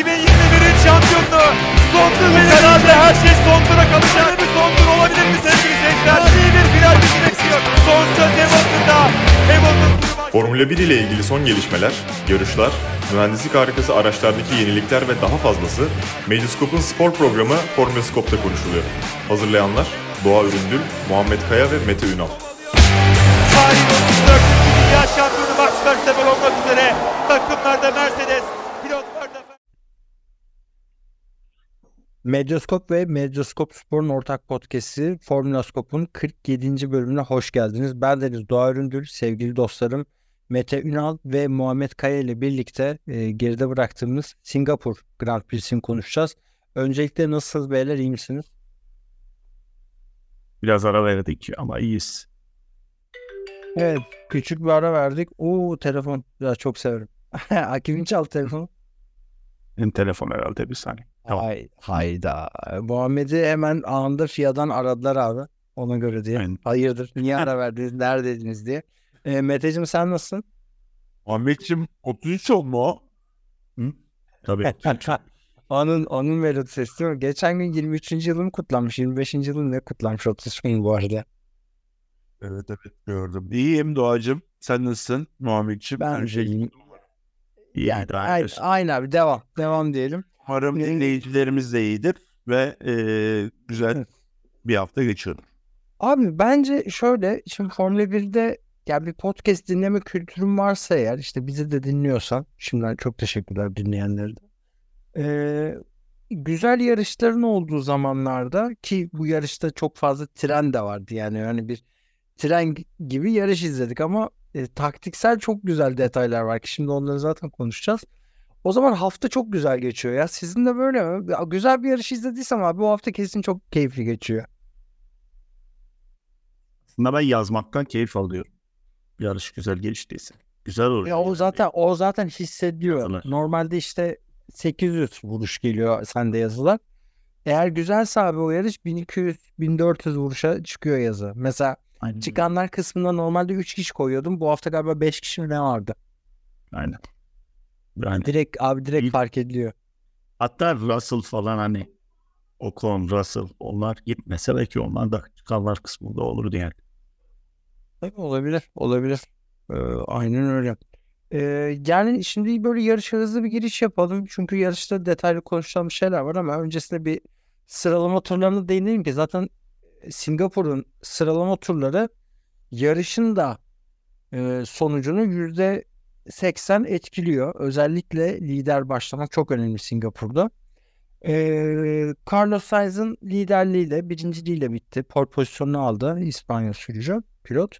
2021'in şampiyonluğu sondur ve herhalde her şey sondura kalacak. bir sondur olabilir mi sevgili seyirciler? İyi bir final bizi bekliyor. Son söz Hamilton'da. Hamilton Formula 1 ile ilgili son gelişmeler, yarışlar, mühendislik harikası araçlardaki yenilikler ve daha fazlası Medyascope'un spor programı Formula Scope'da konuşuluyor. Hazırlayanlar Doğa Üründül, Muhammed Kaya ve Mete Ünal. Tarihin 34. Dünya Şampiyonu Max Verstappen olmak üzere takımlarda Mercedes, Medyaskop ve Medyaskop Spor'un ortak podcast'i Formula Scope'un 47. bölümüne hoş geldiniz. Ben Deniz Doğa Üründül, sevgili dostlarım Mete Ünal ve Muhammed Kaya ile birlikte e, geride bıraktığımız Singapur Grand Prix'sini konuşacağız. Öncelikle nasılsınız beyler, iyi misiniz? Biraz ara verdik ama iyiyiz. Evet, küçük bir ara verdik. Oo telefon, ya çok severim. Kimin çaldı telefonu? Benim telefon herhalde bir saniye. Tamam. Hay, hayda. Muhammed'i hemen anında FIA'dan aradılar abi. Ona göre diye. Aynen. Hayırdır? Niye ara verdiniz? Neredeydiniz diye. E, Meteciğim sen nasılsın? Ahmetciğim 33 oldu mu o? Hı? Tabii. onun onun melodi sesi değil mi? Geçen gün 23. yılım kutlanmış. 25. yılım ne kutlanmış 30 gün bu arada. evet evet gördüm. İyiyim Doğacığım. Sen nasılsın Muhammedciğim? Ben Her şey iyiyim. iyi. Yani aynı, aynı abi devam. Devam diyelim. Umarım dinleyicilerimiz de iyidir ve e, güzel Evet. bir hafta geçiyorum. Abi bence şöyle şimdi Formula 1'de ya bir podcast dinleme kültürün varsa eğer işte bizi de dinliyorsan şimdiden çok teşekkürler dinleyenlere de. Ee, güzel yarışların olduğu zamanlarda ki bu yarışta çok fazla tren de vardı yani yani bir tren gibi yarış izledik ama e, taktiksel çok güzel detaylar var ki şimdi onları zaten konuşacağız. O zaman hafta çok güzel geçiyor ya. Sizin de böyle mi? Güzel bir yarış izlediysem abi bu hafta kesin çok keyifli geçiyor. Aslında ben yazmaktan keyif alıyorum. Yarış güzel geçtiyse. Güzel olur. Ya o yani. zaten o zaten hissediliyor. Yazılır. Normalde işte 800 vuruş geliyor sende yazılar. Eğer güzelse abi o yarış 1200 1400 vuruşa çıkıyor yazı. Mesela Aynen. çıkanlar kısmında normalde 3 kişi koyuyordum. Bu hafta galiba 5 kişi ne vardı? Aynen. Yani Direkt abi direkt İyi. fark ediliyor. Hatta Russell falan hani Ocon, Russell onlar gitmese belki onlar da çıkanlar kısmında olurdu yani. Tabii olabilir. Olabilir. Ee, aynen öyle. Ee, yani şimdi böyle yarışa hızlı bir giriş yapalım. Çünkü yarışta detaylı konuşacağım şeyler var ama öncesinde bir sıralama turlarına değinelim ki zaten Singapur'un sıralama turları yarışın da e, sonucunu yüzde 80 etkiliyor. Özellikle lider başlamak çok önemli Singapur'da. Ee, Carlos Sainz'ın liderliğiyle, birinciliğiyle bitti. Pole pozisyonunu aldı İspanya sürücü, pilot.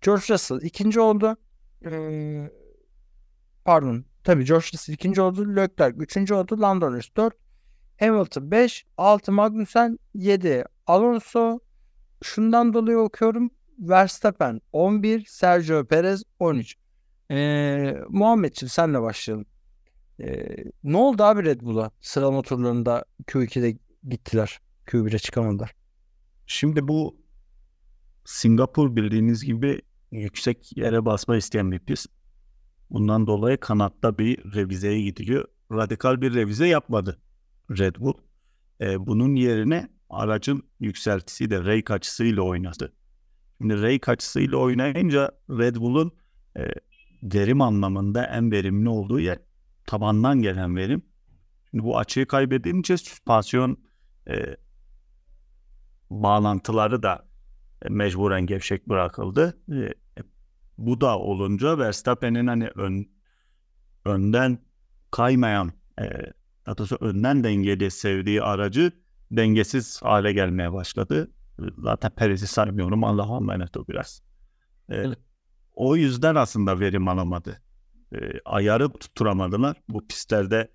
George Russell ikinci oldu. Ee, pardon. Tabii George Russell ikinci oldu. Leclerc üçüncü oldu. Lando Norris dört. Hamilton 5. 6 Magnussen 7. Alonso şundan dolayı okuyorum. Verstappen 11. Sergio Perez 13. Ee, Muhammedciğim senle başlayalım. Ee, ne oldu abi Red Bull'a? Sıralama turlarında Q2'de gittiler. Q1'e çıkamadılar. Şimdi bu Singapur bildiğiniz gibi yüksek yere basma isteyen bir pist. Bundan dolayı kanatta bir revizeye gidiliyor. Radikal bir revize yapmadı Red Bull. Ee, bunun yerine aracın yükseltisiyle, rake açısıyla oynadı. Şimdi rake açısıyla oynayınca Red Bull'un e, verim anlamında en verimli olduğu yer tabandan gelen verim. Şimdi bu açıyı kaybedince süspansiyon e, bağlantıları da e, mecburen gevşek bırakıldı. E, e, bu da olunca Verstappen'in hani ön, önden kaymayan e, daha önden dengeli sevdiği aracı dengesiz hale gelmeye başladı. Zaten Perez'i saymıyorum. Allah'a emanet o biraz. E, Evet. O yüzden aslında verim alamadı. E, ayarı tutturamadılar. Bu pistlerde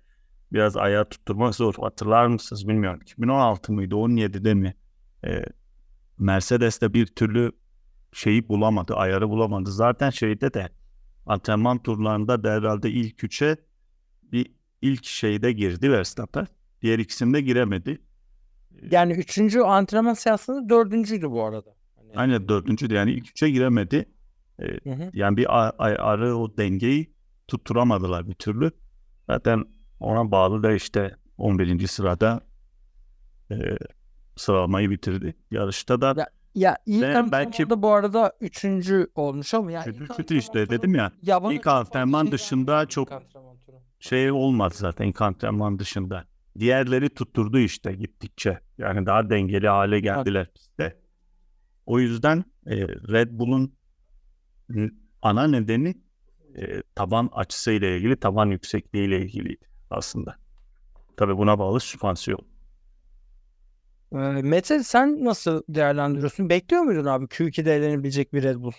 biraz ayar tutturmak zor. Hatırlar mısınız bilmiyorum. 2016 mıydı 17'de mi? E, Mercedes'te bir türlü şeyi bulamadı, ayarı bulamadı. Zaten şeyde de antrenman turlarında da herhalde ilk üçe bir ilk şeyde girdi Verstappen. Diğer ikisinde giremedi. Yani üçüncü antrenman seansında dördüncüydü bu arada. Hani- Aynen dördüncü de yani ilk üçe giremedi. Hı hı. Yani bir a- ayarı o dengeyi tutturamadılar bir türlü. Zaten Ona bağlı da işte 11. sırada e, sıralamayı bitirdi. Yarışta da Ya- Ya ilk belki- bu arada üçüncü olmuş ama yani kötü kötü işte antrenman dedim ya. Ya İlk antrenman şey dışında gelmedi çok- şey olmadı zaten ilk antrenman dışında. Diğerleri tutturdu işte gittikçe. Yani daha dengeli hale geldiler pistte. O yüzden e, Red Bull'un ana nedeni e, taban açısıyla ilgili, taban yüksekliğiyle ilgiliydi aslında. Tabii buna bağlı süspansiyon. Ee, Mete sen nasıl değerlendiriyorsun? Bekliyor muydun abi Q2'de eğlenebilecek bir Red Bull?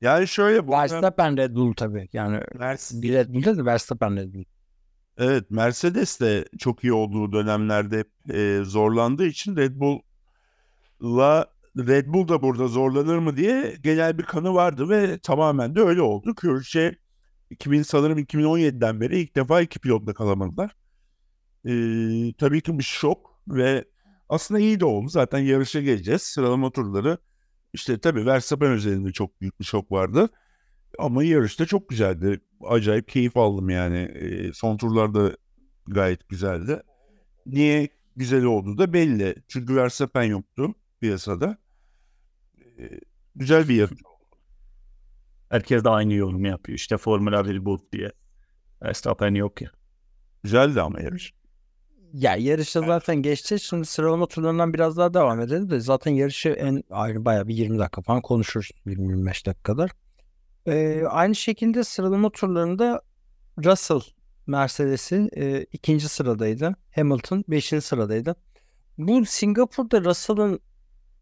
Yani şöyle bu Verstappen Red Bull tabii. Yani Mercedes, bir Red Bull de Verstappen Red Bull. evet Mercedes de çok iyi olduğu dönemlerde hep, e, zorlandığı için Red Bull'la Red Bull da burada zorlanır mı diye genel bir kanı vardı ve tamamen de öyle oldu. Kürşe 2000 sanırım 2017'den beri ilk defa iki pilotla kalamadılar. Ee, tabii ki bir şok ve aslında iyi de oldu. Zaten yarışa geleceğiz. Sıralama turları işte tabii Verstappen üzerinde çok büyük bir şok vardı. Ama yarışta çok güzeldi. Acayip keyif aldım yani. Ee, son turlarda gayet güzeldi. Niye güzel olduğu da belli. Çünkü Verstappen yoktu piyasada. Ee, güzel bir yarış. Herkes de aynı yorumu yapıyor. İşte Formula 1 bu diye. Verstappen yok ya. Güzeldi ama yarış. Ya yarışta zaten geçeceğiz. Şimdi sıralama turlarından biraz daha devam edelim de zaten yarışı en ayrı bayağı bir 20 dakika falan konuşuruz. 20-25 dakikadır. Ee, aynı şekilde sıralama turlarında Russell Mercedes'i e, ikinci sıradaydı. Hamilton beşinci sıradaydı. Bu Singapur'da Russell'ın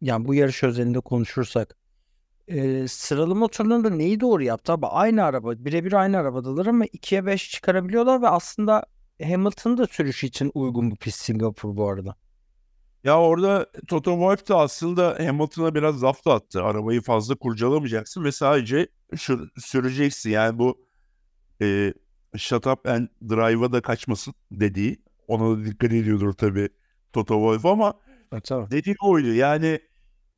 yani bu yarış özelinde konuşursak e, sıralama turlarında neyi doğru yaptı abi? Aynı araba, birebir aynı arabadalar ama 2'ye 5 çıkarabiliyorlar ve aslında Hamilton'ın da sürüşü için uygun bir pist Singapur bu arada. Ya orada Toto Wolff de aslında Hamilton'a biraz laf da attı. Arabayı fazla kurcalamayacaksın ve sadece şu, süreceksin. Yani bu e, shut up and drive'a da kaçmasın dediği. Ona da dikkat ediyordur tabii Toto Wolff ama Tamam. dediği oydu. Yani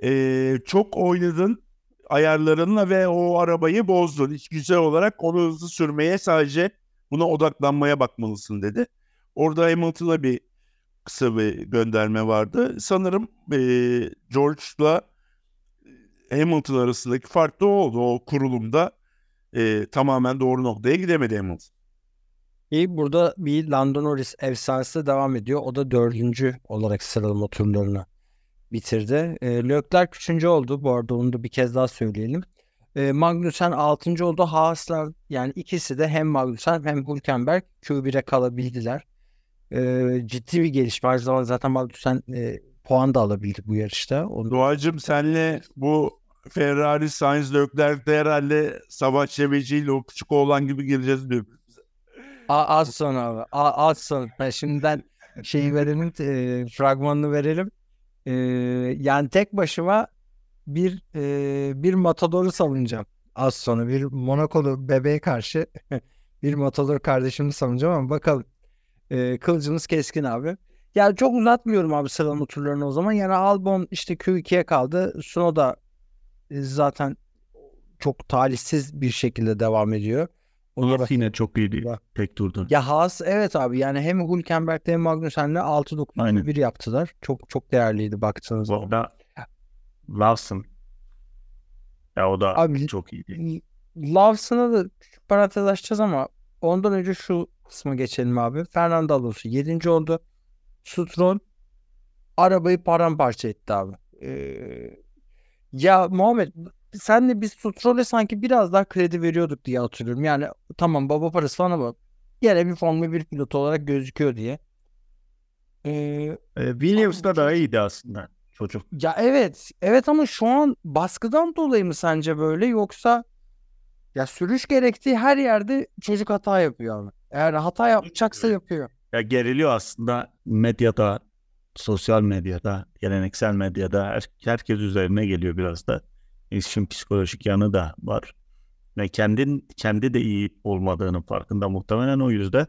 e, çok oynadın ayarlarınla ve o arabayı bozdun. Hiç güzel olarak onu hızlı sürmeye sadece buna odaklanmaya bakmalısın dedi. Orada Hamilton'a bir kısa bir gönderme vardı. Sanırım e, George'la Hamilton arasındaki fark da oldu. O kurulumda e, tamamen doğru noktaya gidemedi Hamilton. İyi burada bir Lando Norris efsanesi devam ediyor. O da dördüncü olarak sıralama turlarını bitirdi. E, Leclerc üçüncü oldu. Bu arada onu da bir kez daha söyleyelim. E, Magnussen altıncı oldu. Haaslar yani ikisi de hem Magnussen hem Hülkenberg Q1'e kalabildiler. E, ciddi bir gelişme. Her zaman zaten Magnussen e, puan da alabildi bu yarışta. Onu Doğacım senle bu Ferrari Sainz Leclerc'de herhalde Savaş ile o küçük oğlan gibi gireceğiz birbirimize. A- az sonra abi. A- az sonra. Ben şimdiden şeyi verelim. e, fragmanını verelim. E, yani tek başıma bir e, bir matadoru savunacağım. Az sonra bir Monakolu bebeğe karşı bir matador kardeşimi savunacağım ama bakalım. E, kılıcımız keskin abi. Ya çok uzatmıyorum abi sıralama turlarını o zaman. Yani Albon işte Q2'ye kaldı. Sunoda e, zaten çok talihsiz bir şekilde devam ediyor. Ona Haas yine çok iyiydi. Bak. Tek turda. ya Haas evet abi yani hem Hülkenberg'de hem Magnussen'le 6-9 Aynen. bir yaptılar. Çok çok değerliydi baktığınız zaman. arada Lawson. Ya o da Abi- çok iyiydi. Lawson'a da küçük parantez açacağız ama ondan önce şu kısma geçelim abi. Fernando Alonso 7. oldu. Stroll arabayı paramparça etti abi. Ee, ya Muhammed senle biz Stroll'e sanki biraz daha kredi veriyorduk diye hatırlıyorum. Yani tamam baba parası falan ama yine bir Formula 1 pilotu olarak gözüküyor diye. Ee, Ee, Williams da daha iyiydi aslında. Çocuk. Ya evet. Evet ama şu an baskıdan dolayı mı sence böyle yoksa ya sürüş gerektiği her yerde çocuk hata yapıyor abi. Eğer hata yapacaksa yapıyor. Ya geriliyor aslında medyada, sosyal medyada, geleneksel medyada her- herkes üzerine geliyor biraz da. İşin psikolojik yanı da var. Ve kendin kendi de iyi olmadığının farkında muhtemelen o yüzden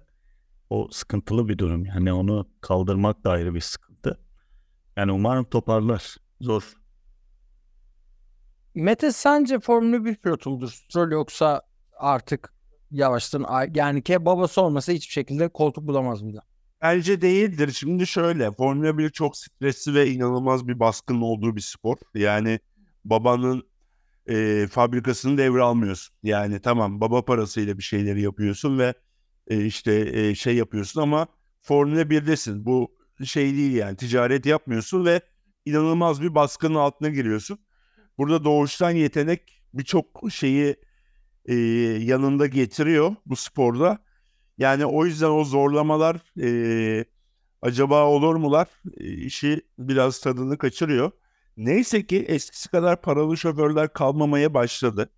o sıkıntılı bir durum. Yani onu kaldırmak da ayrı bir sıkıntı. Yani umarım toparlar. Zor. Mete sence Formula 1 pilotu mudur Stroll yoksa artık yavaştan yani ki babası olmasa hiçbir şekilde koltuk bulamaz burada. Bence değildir. Şimdi şöyle Formula 1 çok stresli ve inanılmaz bir baskının olduğu bir spor. Yani babanın e, fabrikasını devralmıyorsun. Yani tamam baba parasıyla bir şeyleri yapıyorsun ve e, işte e, şey yapıyorsun ama Formula 1'desin. Bu şey değil yani ticaret yapmıyorsun ve inanılmaz bir baskının altına giriyorsun. Burada doğuştan yetenek birçok şeyi e, yanında getiriyor bu sporda. Yani o yüzden o zorlamalar e, acaba olur mular e, işi biraz tadını kaçırıyor. Neyse ki eskisi kadar paralı şoförler kalmamaya başladı.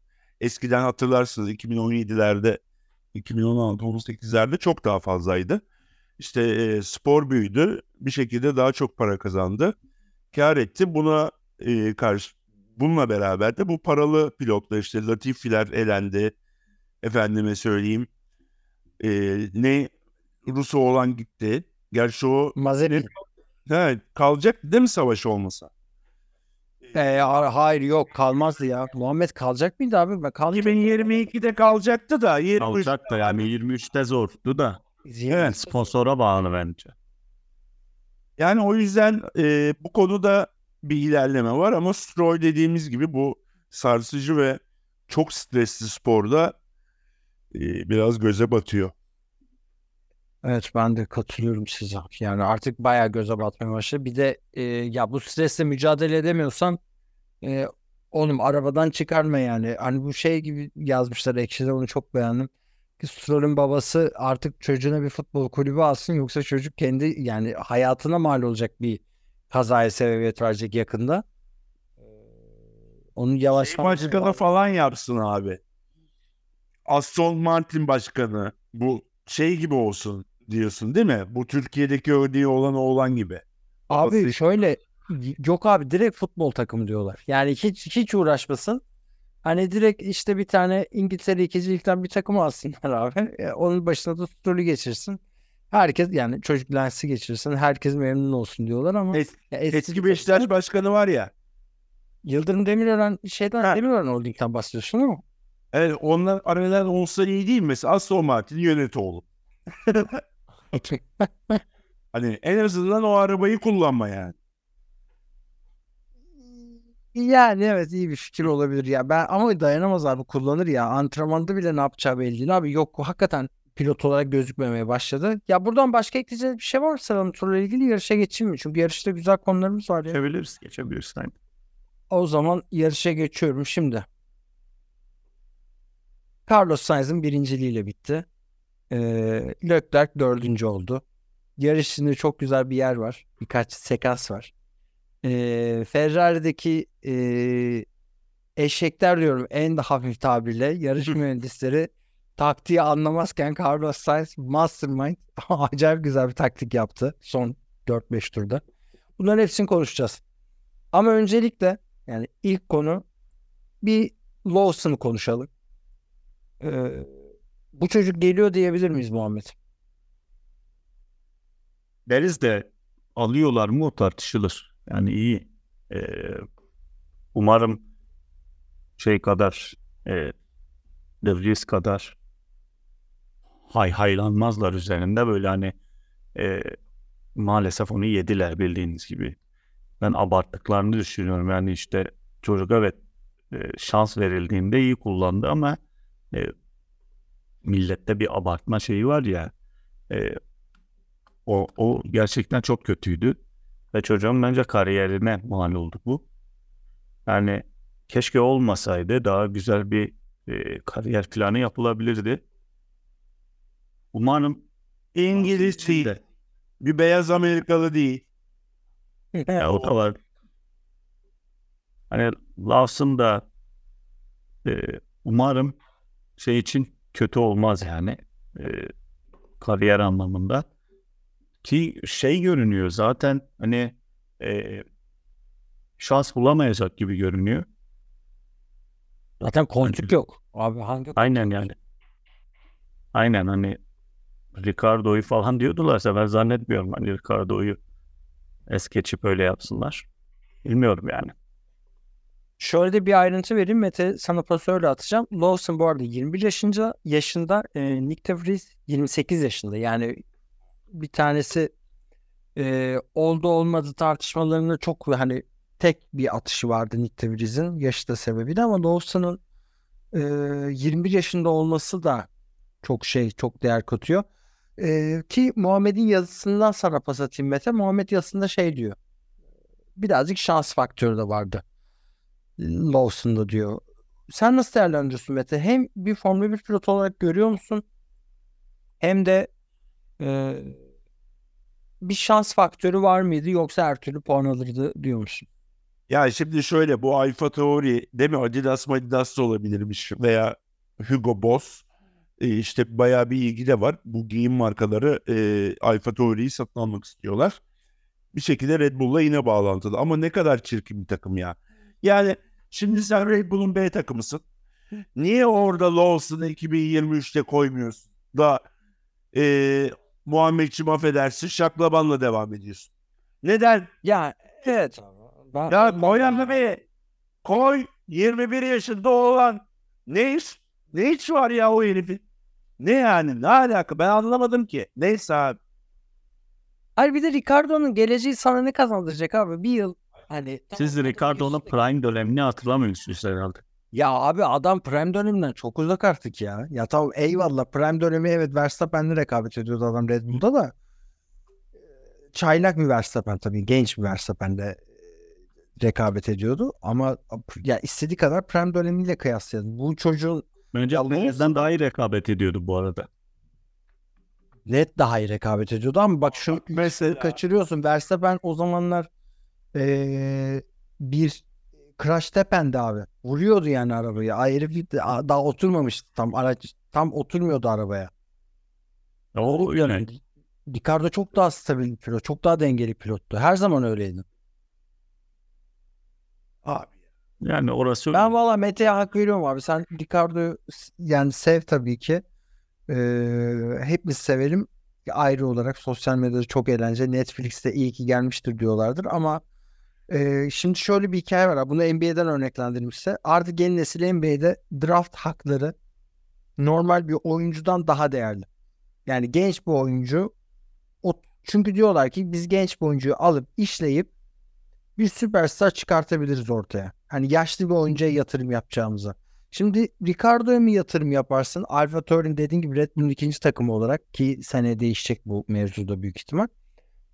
Eskiden hatırlarsınız 2017'lerde, 2016-18'lerde çok daha fazlaydı. İşte e, spor büyüdü, bir şekilde daha çok para kazandı, kar etti. Buna e, karşı, bununla beraber de bu paralı pilotlar işte Latifiler elendi. Efendime söyleyeyim e, ne Rusu olan gitti. Gerçi o Mazepin. he, kalacaktı değil mi savaş olmasa? Ha- hayır yok kalmazdı ya. Muhammed kalacak mıydı abi? Ben kalacak. 2022'de kalacaktı da 23 Alacak da yani 23'te zordu da Evet. sponsora bağlı bence. Yani o yüzden e, bu konuda bir ilerleme var ama Stroll dediğimiz gibi bu sarsıcı ve çok stresli sporda e, biraz göze batıyor. Evet ben de katılıyorum size. Yani artık bayağı göze batmaya başladı. Bir de e, ya bu stresle mücadele edemiyorsan e, oğlum arabadan çıkarma yani. Hani bu şey gibi yazmışlar Ekşi'de onu çok beğendim. Ki Stroll'ün babası artık çocuğuna bir futbol kulübü alsın yoksa çocuk kendi yani hayatına mal olacak bir kazaya sebebiyet verecek yakında. Ee, Onun Şey yavaştan başkanı falan yapsın abi. Aston Martin başkanı bu şey gibi olsun diyorsun değil mi? Bu Türkiye'deki örneği olan oğlan gibi. Abi Babası- şöyle yok abi direkt futbol takımı diyorlar. Yani hiç hiç uğraşmasın. Hani direkt işte bir tane İngiltere ikincilikten bir takım alsınlar abi. E, Onun başına da Stroll'ü geçirsin. Herkes yani çocuk lensi geçirsin. Herkes memnun olsun diyorlar ama Es- ya eski Beşiktaş başkanı var ya. Yıldırım Demirören şeyden Ha. Demirören Holding'den bahsediyorsun değil mi? Evet onlar aralar olsa iyi değil mi? Mesela Aston Martin yönet oğlum. Hani en azından o arabayı kullanma yani. Yani evet iyi bir fikir olabilir ya. Ben ama dayanamaz abi kullanır ya. Antrenmanda bile ne yapacağı belli değil abi. Yok hakikaten pilot olarak gözükmemeye başladı. Ya buradan başka ekleyeceğiniz bir şey varsa Sıralı turla ilgili yarışa geçeyim mi? Çünkü yarışta güzel konularımız var ya. Geçebiliriz, geçebiliriz. Aynen. O zaman yarışa geçiyorum şimdi. Carlos Sainz'in birinciliğiyle bitti. Ee, Leclerc dördüncü oldu. Yarış içinde çok güzel bir yer var. Birkaç sekans var. Ee, Ferrari'deki ee, eşekler diyorum en de hafif tabirle yarış mühendisleri taktiği anlamazken Carlos Sainz mastermind acayip güzel bir taktik yaptı son 4-5 turda. Bunların hepsini konuşacağız. Ama öncelikle yani ilk konu bir Lawson'ı konuşalım. Ee, bu çocuk geliyor diyebilir miyiz Muhammed? Deriz de alıyorlar mı o tartışılır. Yani iyi. Ee, umarım şey kadar e, De Vries kadar hay haylanmazlar üzerinde böyle hani e, maalesef onu yediler bildiğiniz gibi. Ben abarttıklarını düşünüyorum. Yani işte çocuk evet e, şans verildiğinde iyi kullandı ama e, millette bir abartma şeyi var ya e, o, o gerçekten çok kötüydü. Ve çocuğun bence kariyerine mal oldu bu. Yani keşke olmasaydı daha güzel bir e, kariyer planı yapılabilirdi. Umarım İngiliz değil. de Bir beyaz Amerikalı değil. ya, o da var. Hani Lawson da e, umarım şey için kötü olmaz yani e, kariyer anlamında. Ki şey görünüyor zaten hani e, şans bulamayacak gibi görünüyor. Zaten koltuk yok. Abi hangi Aynen yani. Aynen hani Ricardo'yu falan diyordularsa ben zannetmiyorum hani Ricardo'yu es geçip öyle yapsınlar. Bilmiyorum yani. Şöyle de bir ayrıntı vereyim. Mete sana pası atacağım. Lawson bu arada 21 yaşında. yaşında e, Nick DeVries 28 yaşında. Yani bir tanesi e, oldu olmadı tartışmalarında çok hani tek bir atışı vardı Nick DeVries'in yaşı da sebebiyle ama Lawson'ın e, 21 yaşında olması da çok şey çok değer katıyor. E, ki Muhammed'in yazısından sana pas atayım Mete. Muhammed yazısında şey diyor. Birazcık şans faktörü de vardı. Lawson'da diyor. Sen nasıl değerlendiriyorsun Mete? Hem bir Formula 1 pilot olarak görüyor musun? Hem de e, bir şans faktörü var mıydı yoksa her türlü puan alırdı diyor musun? Ya şimdi şöyle bu Alfa Tauri değil mi? Adidas Adidas da olabilirmiş veya Hugo Boss e, işte bayağı bir ilgi de var. Bu giyim markaları e, Alfa Tauri'yi satın almak istiyorlar. Bir şekilde Red Bull'la yine bağlantılı. Ama ne kadar çirkin bir takım ya. Yani şimdi sen Red Bull'un B takımısın. Niye orada Lawson'ı 2023'te koymuyorsun? Da e, Muhammedciğim affedersin şaklabanla devam ediyorsun. Neden? Ya evet. Ben, Ya Moyarlı Bey koy 21 yaşında olan ne iş? Ne iş var ya o herifin? Ne yani? Ne alaka? Ben anlamadım ki. Neyse abi. Hayır bir de Ricardo'nun geleceği sana ne kazandıracak abi? Bir yıl hani Siz Ricardo'nun prime dönemini hatırlamıyorsunuz herhalde. Ya abi adam prime döneminden çok uzak artık ya. Ya tamam eyvallah prime dönemi evet Verstappen'le rekabet ediyordu adam Red Bull'da da. Çaylak bir Verstappen tabii genç bir Verstappen'le e, rekabet ediyordu. Ama ya istediği kadar prime dönemiyle kıyaslayalım. Bu çocuğun Bence Almanya'dan daha iyi rekabet ediyordu bu arada. net daha iyi rekabet ediyordu ama bak şu mesela kaçırıyorsun. Verstappen o zamanlar eee, bir crash tependi abi. Vuruyordu yani arabayı. Ay herif daha oturmamıştı tam araç tam oturmuyordu arabaya. O yani Ricardo çok daha stabil bir pilot, çok daha dengeli pilottu. Her zaman öyleydi. Abi. yani orası Ben valla Mete'ye hak veriyorum abi. Sen Ricardo'yu yani sev tabii ki. Ee, hepimiz sevelim. Ayrı olarak sosyal medyada çok eğlenceli. Netflix'te iyi ki gelmiştir diyorlardır ama e, şimdi şöyle bir hikaye var. Bunu NBA'den örneklendirilmişse artık yeni nesil NBA'de draft hakları normal bir oyuncudan daha değerli. Yani genç bir oyuncu o, çünkü diyorlar ki biz genç bir oyuncuyu alıp işleyip bir süperstar çıkartabiliriz ortaya. Hani yaşlı bir oyuncuya yatırım yapacağımıza. Şimdi Ricardo'ya mı yatırım yaparsın? Alfa Tauri'nin dediğin gibi Red Bull'un ikinci takımı olarak ki seneye değişecek bu mevzuda büyük ihtimal.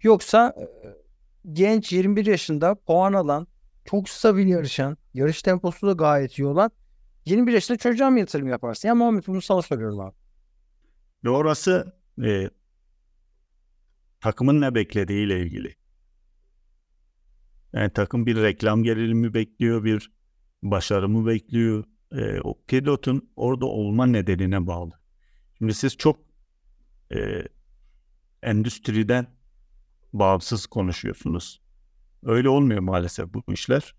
Yoksa genç 21 yaşında puan alan, çok stabil yarışan, yarış temposu da gayet iyi olan 21 yaşında çocuğa mı yatırım yaparsın? Ya Muhammed bunu sana soruyorum abi. ve orası e, takımın ne beklediğiyle ilgili. Yani takım bir reklam gerilimi bekliyor, bir başarı mı bekliyor. E, o pilotun orada olma nedenine bağlı. Şimdi siz çok e, endüstriden bağımsız konuşuyorsunuz. Öyle olmuyor maalesef bu işler.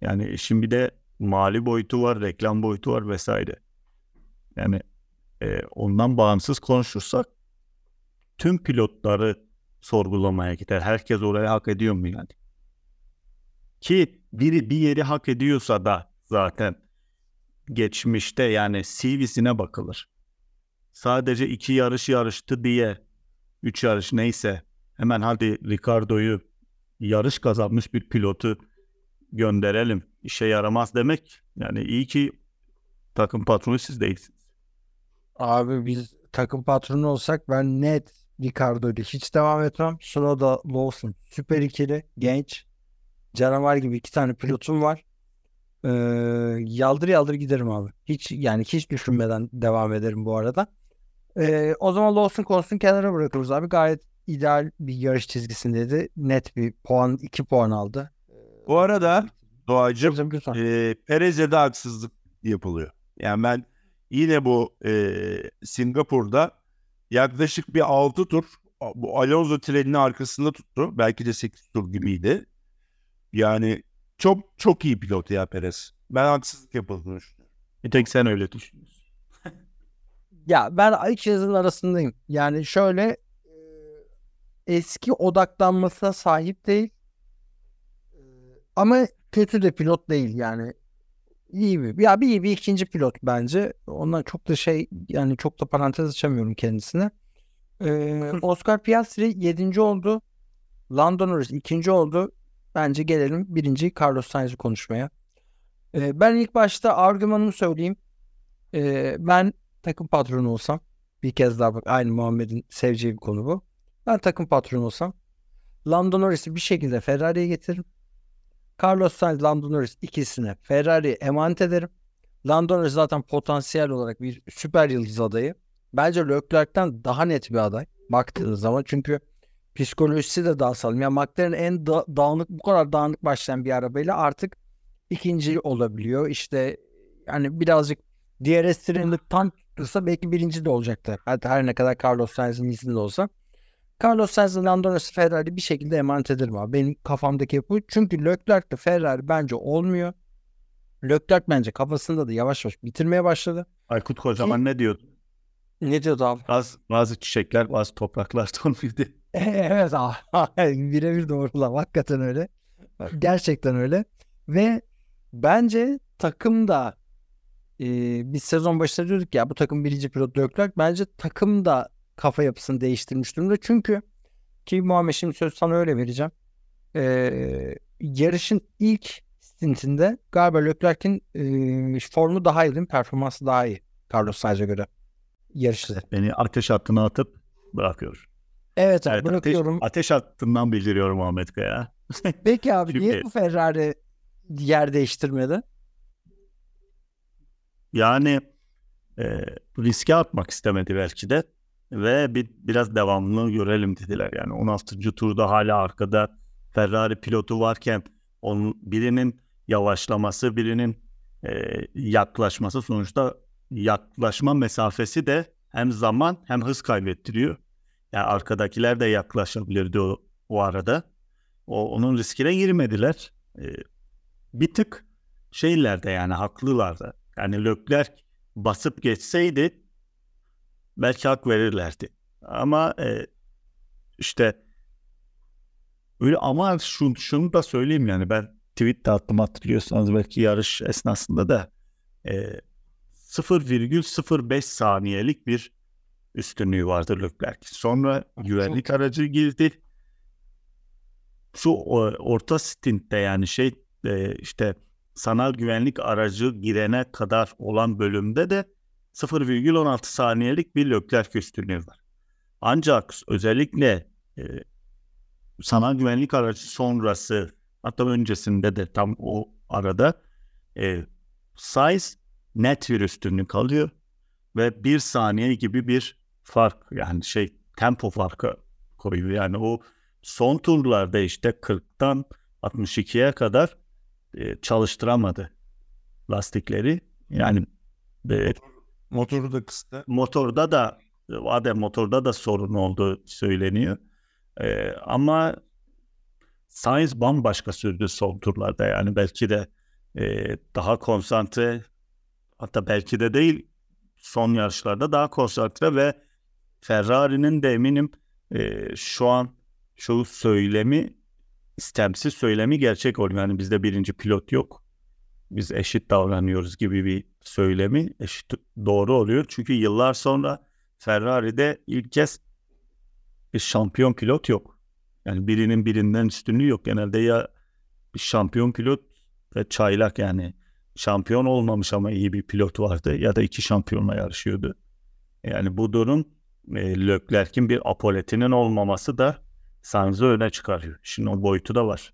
Yani işin bir de mali boyutu var, reklam boyutu var vesaire. Yani e, ondan bağımsız konuşursak tüm pilotları sorgulamaya gider. Herkes oraya hak ediyor mu yani? Ki biri bir yeri hak ediyorsa da zaten geçmişte yani CV'sine bakılır. Sadece iki yarış yarıştı diye üç yarış neyse hemen hadi Ricardo'yu yarış kazanmış bir pilotu gönderelim. İşe yaramaz demek. Yani iyi ki takım patronu siz değilsiniz. Abi biz takım patronu olsak ben net Ricardo'yla hiç devam etmem. Sunoda Lawson süper ikili genç. Canavar gibi iki tane pilotum var. Ee, yaldır yaldır giderim abi. Hiç yani hiç düşünmeden devam ederim bu arada. Ee, o zaman Lawson konusunu kenara bırakıyoruz abi. Gayet ideal bir yarış çizgisindeydi. Net bir puan, iki puan aldı. Bu arada lütfen. e, Perez'e de haksızlık yapılıyor. Yani ben yine bu e, Singapur'da yaklaşık bir 6 tur bu Alonso treninin arkasında tuttu. Belki de 8 tur gibiydi. Yani çok çok iyi pilot ya Perez. Ben haksızlık yapıldığını düşünüyorum. Bir tek sen öyle düşünüyorsun. Ya ben ikisinin arasındayım. Yani şöyle eski odaklanmasına sahip değil. Ama kötü de pilot değil yani. iyi bir ya bir iyi bir ikinci pilot bence. Ondan çok da şey yani çok da parantez açamıyorum kendisine. Ee, Oscar Piastri 7. oldu. Lando Norris 2. oldu. Bence gelelim birinci Carlos Sainz'i konuşmaya. Ee, ben ilk başta argümanımı söyleyeyim. Ee, ben takım patronu olsam bir kez daha bak aynı Muhammed'in seveceği bir konu bu. Ben takım patronu olsam Lando Norris'i bir şekilde Ferrari'ye getiririm. Carlos Sainz, Lando Norris ikisine Ferrari'ye emanet ederim. Lando Norris zaten potansiyel olarak bir süper yıldız adayı. Bence Leclerc'ten daha net bir aday baktığınız zaman. Çünkü psikolojisi de daha sağlam. Yani McLaren en da- dağınık bu kadar dağınık başlayan bir arabayla artık ikinci olabiliyor. İşte yani birazcık DRS treni tam tuttursa belki birinci de olacaktı. Hatta her ne kadar Carlos Sainz'in izinde olsa. Carlos Sainz'ın Lando Norris'i Ferrari bir şekilde emanet ederim abi. Benim kafamdaki yapı. Çünkü Leclerc'le Ferrari bence olmuyor. Leclerc bence kafasında da yavaş yavaş bitirmeye başladı. Aykut Kocaman ne diyordu? Ne diyordu abi? Bazı, bazı çiçekler bazı topraklar tonuydu. Evet abi. Birebir doğrulam. Hakikaten öyle. Gerçekten öyle. Ve bence takım da e, biz sezon başında diyorduk ya bu takım birinci pilot Leclerc. Bence takım da kafa yapısını değiştirmiş durumda. Çünkü ki Muhammed şimdi söz sana öyle vereceğim. E, yarışın ilk stintinde galiba Leclerc'in e, formu daha iyi değil mi? Performansı daha iyi. Carlos Sainz'e göre. Yarışta. Beni ateş hattına atıp bırakıyor. Evet Evet, ateş, bırakıyorum. ateş hattından bildiriyorum Ahmet Kaya. Peki abi niye Çünkü- bu Ferrari yer değiştirmedi? Yani e, riske atmak istemedi belki de ve bir biraz devamlılığı görelim dediler. Yani 16. turda hala arkada Ferrari pilotu varken onun birinin yavaşlaması, birinin e, yaklaşması sonuçta yaklaşma mesafesi de hem zaman hem hız kaybettiriyor. Yani arkadakiler de yaklaşabilirdi o, o arada. O onun riskine girmediler. E, bir tık şeylerde yani haklılardı. Yani Leclerc basıp geçseydi belki hak verirlerdi. Ama e, işte öyle ama şu, şunu da söyleyeyim yani ben tweet de attım hatırlıyorsanız belki yarış esnasında da e, 0,05 saniyelik bir üstünlüğü vardı Leclerc. Sonra güvenlik aracı girdi. Şu orta stintte yani şey e, işte sanal güvenlik aracı girene kadar olan bölümde de 0,16 saniyelik bir Leclerc üstünlüğü var. Ancak özellikle e, sanal güvenlik aracı sonrası hatta öncesinde de tam o arada e, Sainz net bir üstünlük alıyor ve bir saniye gibi bir fark yani şey tempo farkı koyuyor. Yani o son turlarda işte 40'tan 62'ye kadar e, çalıştıramadı lastikleri. Yani e, Motoru da kıstı. motorda da Adem motorda da sorun olduğu söyleniyor. E, ama Sainz bambaşka sürdü son turlarda yani belki de e, daha konsantre hatta belki de değil son yarışlarda daha konsantre ve Ferrari'nin de eminim e, şu an şu söylemi istemsiz söylemi gerçek oluyor. Yani bizde birinci pilot yok. Biz eşit davranıyoruz gibi bir söylemi eşit doğru oluyor. Çünkü yıllar sonra Ferrari'de ilk kez bir şampiyon pilot yok. Yani birinin birinden üstünlüğü yok. Genelde ya bir şampiyon pilot ve çaylak yani şampiyon olmamış ama iyi bir pilot vardı ya da iki şampiyonla yarışıyordu. Yani bu durum e, Leclerc'in bir apoletinin olmaması da Sainz'ı öne çıkarıyor. Şimdi o boyutu da var.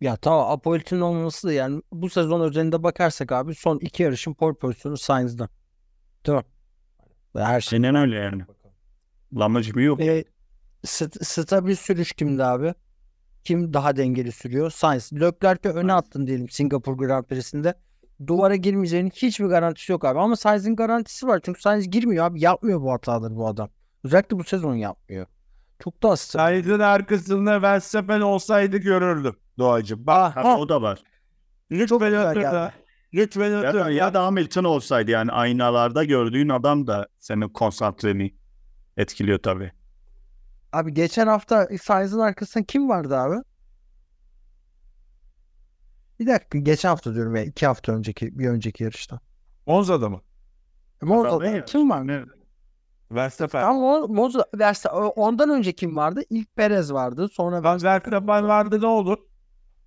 Ya tamam Apollit'in olması da yani bu sezon özelinde bakarsak abi son iki yarışın pole pozisyonu Sainz'da. Ve her şey. Aynen öyle yani. Lamacı yok. E, st- stabil sürüş kimdi abi? Kim daha dengeli sürüyor? Sainz. Leclerc'e öne attın diyelim Singapur Grand Prix'sinde. Duvara girmeyeceğinin hiçbir garantisi yok abi. Ama Sainz'in garantisi var. Çünkü Sainz girmiyor abi. Yapmıyor bu hataları bu adam. Özellikle bu sezon yapmıyor. Çok da stabil. Sainz'in arkasında Verstappen olsaydı görürdüm Doğacığım. Bak Tabii o da var. lütfen geldi. Lütfen Ya da, ötürme. ya da Hamilton olsaydı yani aynalarda gördüğün adam da senin konsantreni etkiliyor tabii. Abi geçen hafta Sainz'in arkasında kim vardı abi? Bir dakika geçen hafta diyorum ya. iki hafta önceki bir önceki yarışta. Monza'da mı? Monza'da ne? kim var? Ne? Verstappen. Tam Mo- Monza, Versta- ondan önce kim vardı? İlk Perez vardı. Sonra Lan Verstappen vardı ne oldu?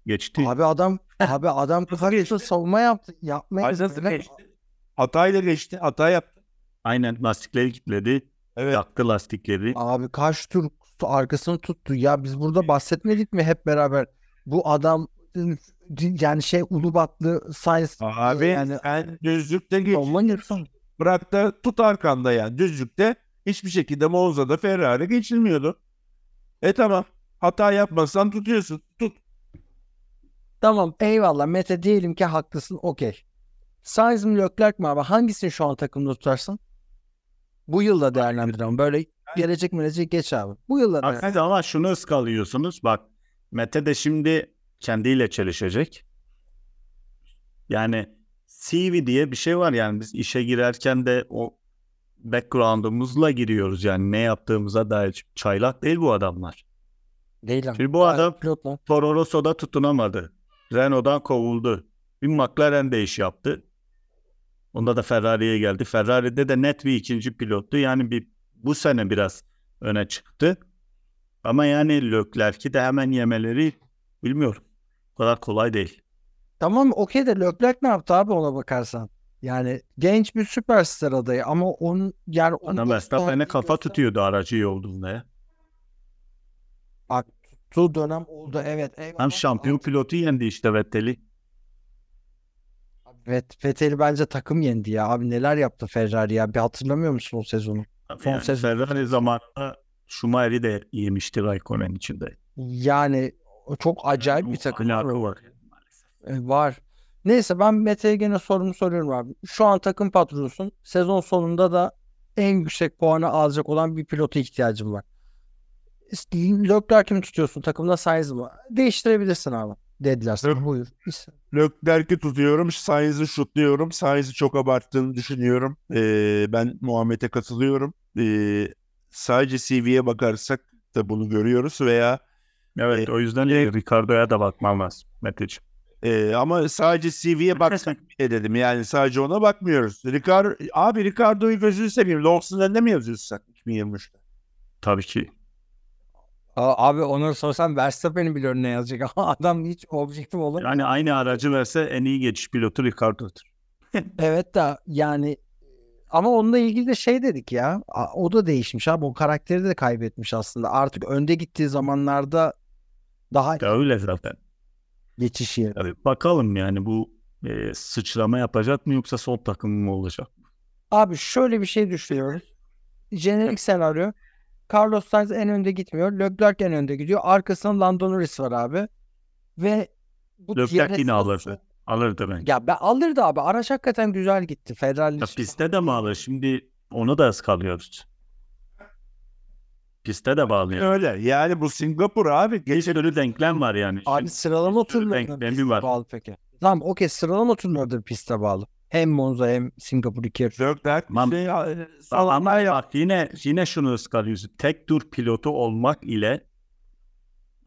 Geçti. Abi adam abi adam karşısında savunma yaptı. Yapmaya Ay, nasıl geçti? Hatayla geçti. Hata yaptı. Aynen lastikleri kilitledi. Evet. Yaktı lastikleri. Abi kaç tur arkasını tuttu. Ya biz burada bahsetmedik mi hep beraber? Bu adam yani şey Ulubatlı Sainz Abi yani sen düzlükte geç. Bırak da tut arkanda yani. Düzlükte hiçbir şekilde Monza'da Ferrari geçilmiyordu. E tamam. Hata yapmazsan tutuyorsun. Tut. Tamam eyvallah Mete diyelim ki haklısın okey. Sainz mi Leclerc mi abi? Hangisini şu an takımda tutarsın? Bu yılda değerlendir ama böyle gelecek gelecek geç abi. Bu yılda değerlendir. Siz ama şunu ıskalıyorsunuz. Bak Mete de şimdi kendiyle çelişecek. Yani CV diye bir şey var yani biz işe girerken de o background'umuzla giriyoruz yani ne yaptığımıza dair çaylak değil bu adamlar. Değil ama. Şimdi bu adam. Toro Rosso'da tutunamadı. Renault'dan kovuldu. Bir McLaren de iş yaptı. Onda da Ferrari'ye geldi. Ferrari'de de net bir ikinci pilottu. Yani bir bu sene biraz öne çıktı. Ama yani Leclerc'i de hemen yemeleri bilmiyorum. O kadar kolay değil. Tamam okey de Leclerc ne yaptı abi ona bakarsan? Yani genç bir süperstar adayı ama onun yani onun Ana Verstappen'e kafa tutuyordu aracı iyi olduğunda ya. Bak tuttuğu dönem oldu evet. Eyvallah. Hem şampiyon pilotu yendi işte Vettel'i. Vet, Vettel'i bence takım yendi ya. Abi neler yaptı Ferrari ya. Bir hatırlamıyor musun o sezonu? Son Yani sezon. Ferrari zamanında Schumacher'i de yemişti Raikkonen içinde. Yani çok acayip bir takım. Alakı var. E, var. Neyse ben Mete'ye gene sorumu soruyorum abi. Şu an takım patronusun. Sezon sonunda da en yüksek puanı alacak olan bir pilota ihtiyacım var. Leclerc'i mi tutuyorsun takımda Sainz mı? Değiştirebilirsin abi. Dediler sana. Lec- Buyur. İşte. Leclerc'i tutuyorum. Sainz'i şutluyorum. Sainz'i çok abarttığını düşünüyorum. Ee, ben Muhammed'e katılıyorum. Ee, sadece CV'ye bakarsak da bunu görüyoruz veya Evet E, o yüzden Ricardo'ya da bakmam lazım Meteciğim. e, ama sadece CV'ye baksak bile dedim. Yani sadece ona bakmıyoruz. Ricardo, abi Ricardo'yu gözünü seveyim. Lawson'ın önünde mi yazıyorsun sen 2023'te? Tabii ki. Abi onu sorsam Verstappen'i biliyorum ne yazacak ama adam hiç objektif olur. Yani aynı aracı verse en iyi geçiş pilotu Ricardo'dur. Evet de yani ama onunla ilgili de şey dedik ya. O da değişmiş abi. O karakteri de kaybetmiş aslında. Artık önde gittiği zamanlarda daha Ya öyle zaten. geçiş yeri. Tabii bakalım yani bu e, sıçrama yapacak mı yoksa son takım mı olacak? Abi şöyle bir şey düşünüyoruz. Jenerik senaryo. Carlos Sainz en önde gitmiyor. Leclerc en önde gidiyor. Arkasında Lando Norris var abi. Ve bu Leclerc yine alırdı. Alırdı bence. Ya ben alırdı abi. Araç hakikaten güzel gitti. Ferrari Ya pistte de mi alır? Şimdi onu da ıskalıyoruz. Piste de bağlıyor. Öyle. Yani bu Singapur abi. Bir sürü denklem var yani. Abi Şimdi sıralama turlarına denklemi piste var. bağlı peki. Tamam okey sıralama turlarıdır piste bağlı. Hem Monza hem Singapur iki yarış. Leclerc Tamam. şey, e, Ama bak yine yine şunu ıskalıyorsun. Tek tur pilotu olmak ile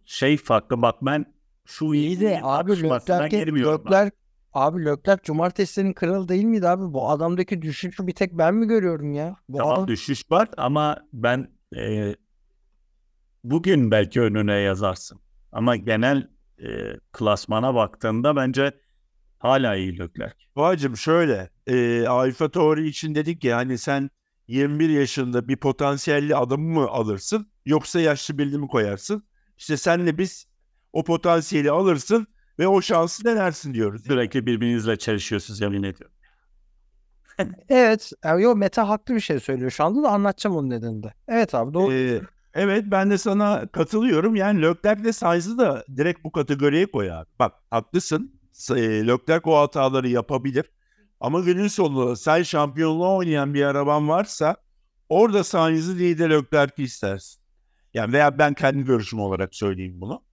şey farklı. Bak ben şu İyi de abi. Leclerc abi Leclerc cumartesilerin kralı değil miydi abi? Bu adamdaki düşüşü bir tek ben mi görüyorum ya? Bu Tamam adam düşüş var ama ben e, bugün belki önüne yazarsın. Ama genel e, klasmana baktığında bence hala iyi Leclerc. Bacım şöyle. E, Alfa Tauri için dedik ya hani sen 21 yaşında bir potansiyelli adamı mı alırsın yoksa yaşlı birini mi koyarsın? İşte senle biz o potansiyeli alırsın ve o şansı denersin diyoruz. Sürekli birbirinizle çelişiyorsunuz yemin ediyorum. evet. Yani, yo Mete haklı bir şey söylüyor şu anda da anlatacağım onun nedenini de. Evet abi doğru. Ee, evet ben de sana katılıyorum. Yani Leclerc ile Sainz'ı da direkt bu kategoriye koy abi. Bak haklısın. E, Leclerc o hataları yapabilir. Ama günün sonunda sen şampiyonluğa oynayan bir araban varsa orada Sainz'ı değil de Leclerc'i istersin. Yani veya ben kendi görüşüm olarak söyleyeyim bunu.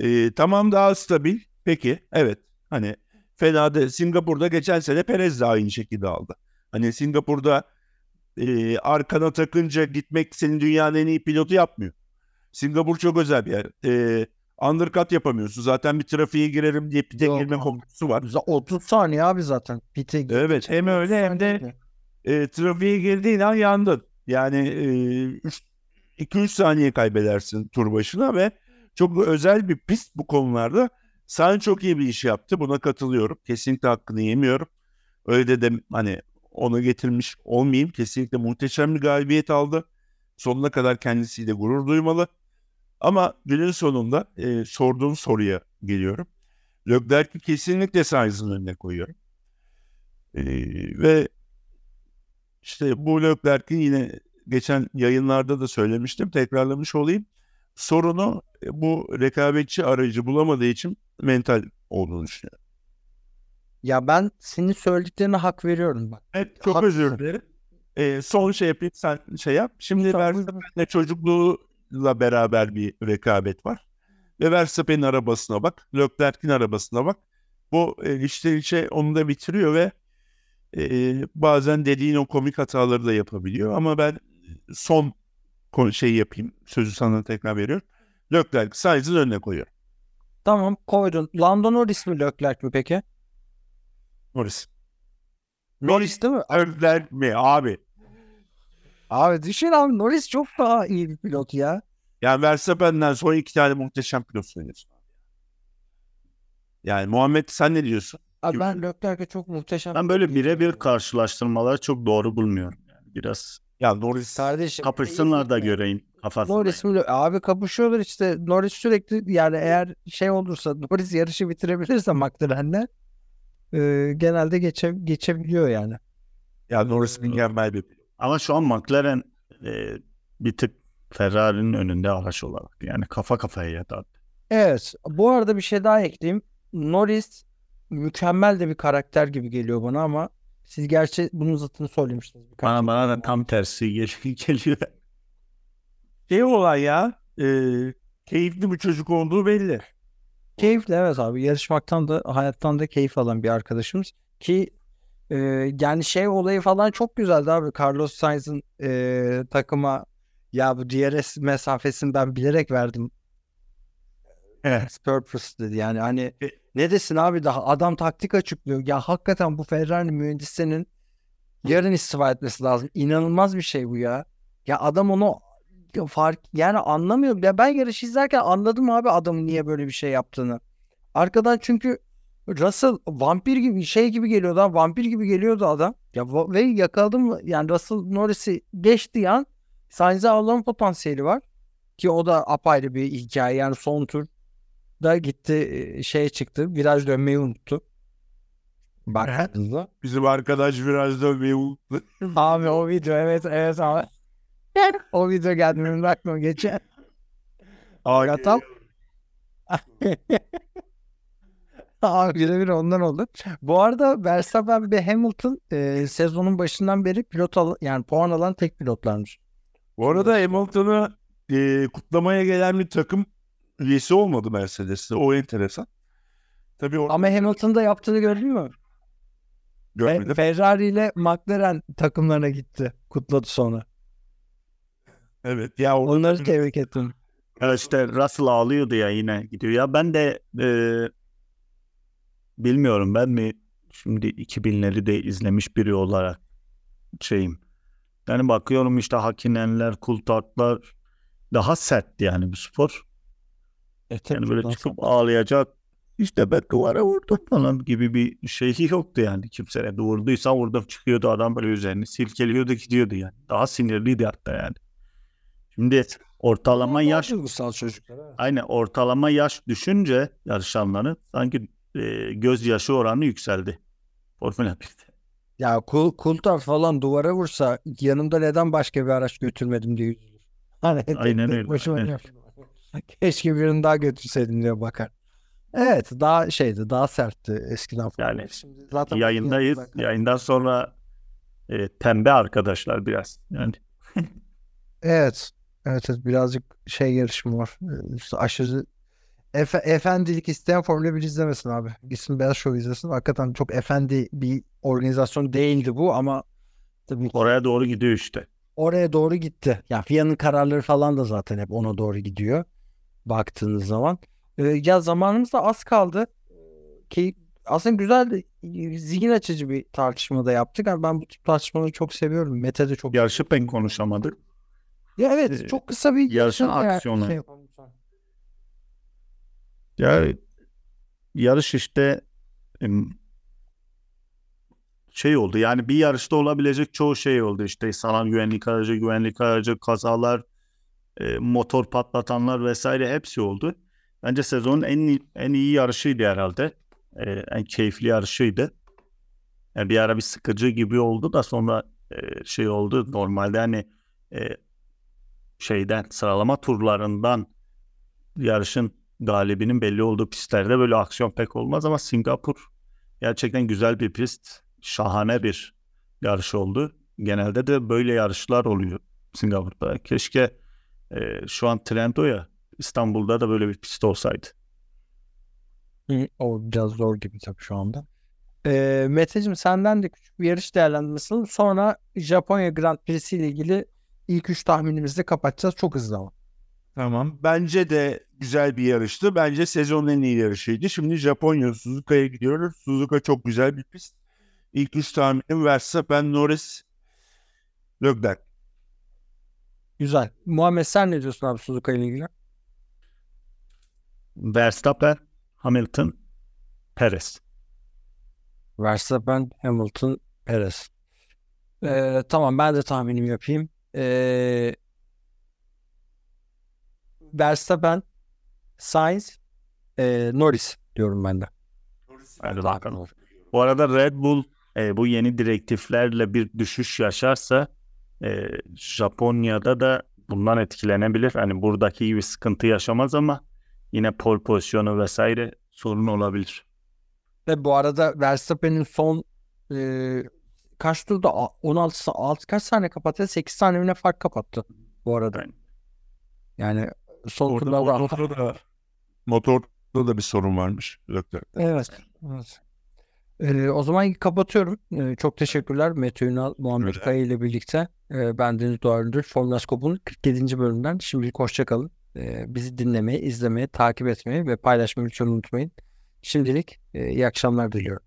Ee, tamam daha stabil. Peki evet. Hani fena de Singapur'da geçen sene Perez de aynı şekilde aldı. Hani Singapur'da e, arkana takınca gitmek senin dünyanın en iyi pilotu yapmıyor. Singapur çok özel bir yer. E, undercut yapamıyorsun. Zaten bir trafiğe girerim diye pite Yok girme korkusu var. Za- 30 saniye abi zaten. Pite. Evet hem öyle hem de e, trafiğe girdiğin an yandın. Yani 2-3 saniye kaybedersin tur başına ve çok özel bir pist bu konularda. Sainz çok iyi bir iş yaptı. Buna katılıyorum. Kesinlikle hakkını yemiyorum. Öyle de, de hani onu getirmiş olmayayım. Kesinlikle muhteşem bir galibiyet aldı. Sonuna kadar kendisiyle gurur duymalı. Ama günün sonunda e, sorduğum soruya geliyorum. Leclerc'i kesinlikle Sainz'ın önüne koyuyorum. E, ve işte bu Leclerc'in yine geçen yayınlarda da söylemiştim. Tekrarlamış olayım. Sorunu e, bu rekabetçi aracı bulamadığı için mental olduğunu düşünüyorum. Ya ben senin söylediklerine hak veriyorum bak. Evet çok Haklısın. özür dilerim. E, son şey yapayım sen şey yap. Şimdi Tamam. Verstappen'le çocukluğuyla beraber bir rekabet var. Ve Verstappen'in arabasına bak. Leclerc'in arabasına bak. Bu e, içten içe onu da bitiriyor ve e, bazen dediğin o komik hataları da yapabiliyor. Ama ben son şey yapayım. Sözü sana tekrar veriyorum. Leclerc Sainz'in önüne koyuyor. Tamam koydun. Lando Norris mi Leclerc mi peki? Norris. Norris değil mi? Leclerc mi abi? Abi düşün abi Norris çok daha iyi bir pilot ya. Yani Verstappen'den sonra iki tane muhteşem pilot söylüyorsun. Yani Muhammed sen ne diyorsun? Abi ben Leclerc'e çok muhteşem. Ben böyle birebir karşılaştırmaları çok doğru bulmuyorum. Yani biraz Ya Norris Kardeşim. kapışsınlar da göreyim kafasında. Norris mi? Abi kapışıyorlar işte. Norris sürekli yani eğer şey olursa Norris yarışı bitirebilirse McLaren'le e, genelde geçe, geçebiliyor yani. ya Norris mükemmel bir pilot. Ama şu an McLaren e, bir tık Ferrari'nin önünde araç olarak. Yani kafa kafaya yatar. Evet. Bu arada bir şey daha ekleyeyim. Norris mükemmel de bir karakter gibi geliyor bana ama siz gerçi bunun zıttını söylemiştiniz. Bana bana da tam tersi gel- geliyor. Şey olay ya e, keyifli bir çocuk olduğu belli. Keyifli evet abi. Yarışmaktan da hayattan da keyif alan bir arkadaşımız. Ki e, yani şey olayı falan çok güzeldi abi. Carlos Sainz'ın e, takıma ya bu DRS mesafesini ben bilerek verdim. Evet. Purpose dedi yani hani ne desin abi daha adam taktik açıklıyor. Ya hakikaten bu Ferrari mühendisinin yarın istifa etmesi lazım. İnanılmaz bir şey bu ya. Ya adam onu fark yani anlamıyorum. Ya ben yarış izlerken anladım abi adamın niye böyle bir şey yaptığını. Arkadan çünkü Russell vampir gibi şey gibi geliyordu ha, vampir gibi geliyordu adam. Ya ve yakaladım yani Russell Norris'i geçti an Sainz'e avlama potansiyeli var. Ki o da apayrı bir hikaye yani son tur da gitti e, şeye çıktı. Viraj dönmeyi unuttu. Baktığınızda. Bizim arkadaş biraz dönmeyi unuttu. Abi o video evet evet abi. o video geldi benim aklıma geçen. Ya tam Abi birebir ondan oldu. Bu arada Verstappen ve Hamilton e, sezonun başından beri pilot al yani puan alan tek pilotlarmış. Bu arada Hamilton'ı e, kutlamaya gelen bir takım üyesi olmadı Mercedes'te. O enteresan. Tabii o Ama Hamilton da yaptığını gördün mü? Fe- görmedim. Ferrari ile McLaren takımlarına gitti. Kutladı sonra. Evet. Ya orada Onları tebrik ettim. Ya işte Russell ağlıyordu ya yine gidiyor. Ya ben de e, bilmiyorum ben mi şimdi 2000'leri de izlemiş biri olarak şeyim. Yani bakıyorum işte Hakinenler, Kultartlar daha sert yani bu spor. E, Yani böyle çıkıp ağlayacak işte ben duvara vurdum falan gibi bir şey yoktu yani kimseye. Vurduysa vurdum çıkıyordu adam böyle üzerine silkeliyordu gidiyordu yani. Daha sinirliydi hatta yani. Şimdi ortalama yaş duygusal çocuklar. Aynen ortalama yaş düşünce yarışanların sanki e, gözyaşı oranı yükseldi. Formula 1'de. Ya kul, Kultar falan duvara vursa yanımda neden başka bir araç götürmedim diye üzülür. Hani Aynen öyle, başıma aynen. Keşke birini daha götürseydim diye bakar. Evet daha şeydi daha sertti eskiden falan. Yani Şimdi zaten Yayındayız. Yayından sonra e, pembe arkadaşlar biraz. Yani Evet. Evet, evet birazcık şey yarışma var. Ee, işte aşırı efe, efendilik isteyen Formula 1 izlemesin abi. Gitsin Beyaz Show izlesin. Hakikaten çok efendi bir organizasyon değildi bu ama tabii ki oraya doğru gidiyor işte. oraya doğru gitti. Ya FIA'nın kararları falan da zaten hep ona doğru gidiyor. Baktığınız zaman. Ee, ya zamanımız da az kaldı. Ki aslında güzel, zihin açıcı bir tartışma da yaptık. Yani ben bu tip tartışmaları çok seviyorum. Mete de çok Yarışı pek konuşamadık. Ya evet Ee, çok kısa bir yarışın eğer aksiyonu. şey yapalım. Ya yarış işte şey oldu yani bir yarışta olabilecek çoğu şey oldu işte sanal güvenlik aracı, güvenlik aracı, kazalar, e, motor patlatanlar vesaire hepsi oldu. Bence sezonun en en iyi yarışıydı herhalde. E, en keyifli yarışıydı. Yani bir ara bir sıkıcı gibi oldu da sonra e, şey oldu normalde hani e, şeyden sıralama turlarından yarışın galibinin belli olduğu pistlerde böyle aksiyon pek olmaz ama Singapur gerçekten güzel bir pist. Şahane bir yarış oldu. Genelde de böyle yarışlar oluyor Singapur'da. Keşke e, şu an trend o ya İstanbul'da da böyle bir pist olsaydı. O biraz zor gibi tabii şu anda. Ee, Meteciğim senden de küçük bir yarış değerlendirmesi. Sonra Japonya Grand Prix'si ile ilgili ilk üç tahminimizi kapatacağız. Çok hızlı ama. Tamam. Bence de güzel bir yarıştı. Bence sezonun en iyi yarışıydı. Şimdi Japonya Suzuka'ya gidiyoruz. Suzuka çok güzel bir pist. İlk üç tahminim Verstappen, Norris, Leclerc. Güzel. Muhammed sen ne diyorsun abi Suzuka ile ilgili? Verstappen, Hamilton, Perez. Verstappen, Hamilton, Perez. Ee, tamam ben de tahminimi yapayım. Ee, Verstappen, Sainz, ee, Norris diyorum ben de. Hadi bakalım. Bu arada Red Bull e, bu yeni direktiflerle bir düşüş yaşarsa e, Japonya'da da bundan etkilenebilir. Hani buradaki gibi sıkıntı yaşamaz ama yine pole pozisyonu vesaire sorun olabilir. Ve bu arada Verstappen'in son ee, kaç turda? A- 16 6 kaç saniye kapattı? 8 saniye öne fark kapattı bu arada. Yani son Orada turlarda motorda da, motorda da bir sorun varmış. Evet. evet. Ee, o zaman kapatıyorum. Ee, çok teşekkürler Mete Ünal, Muhammed. Kaya ile birlikte. Ee, ben Deniz Öndür. Formula Scope'un 47. bölümünden şimdilik hoşçakalın. Ee, bizi dinlemeyi, izlemeyi, takip etmeyi ve paylaşmayı lütfen unutmayın. Şimdilik e, iyi akşamlar diliyorum.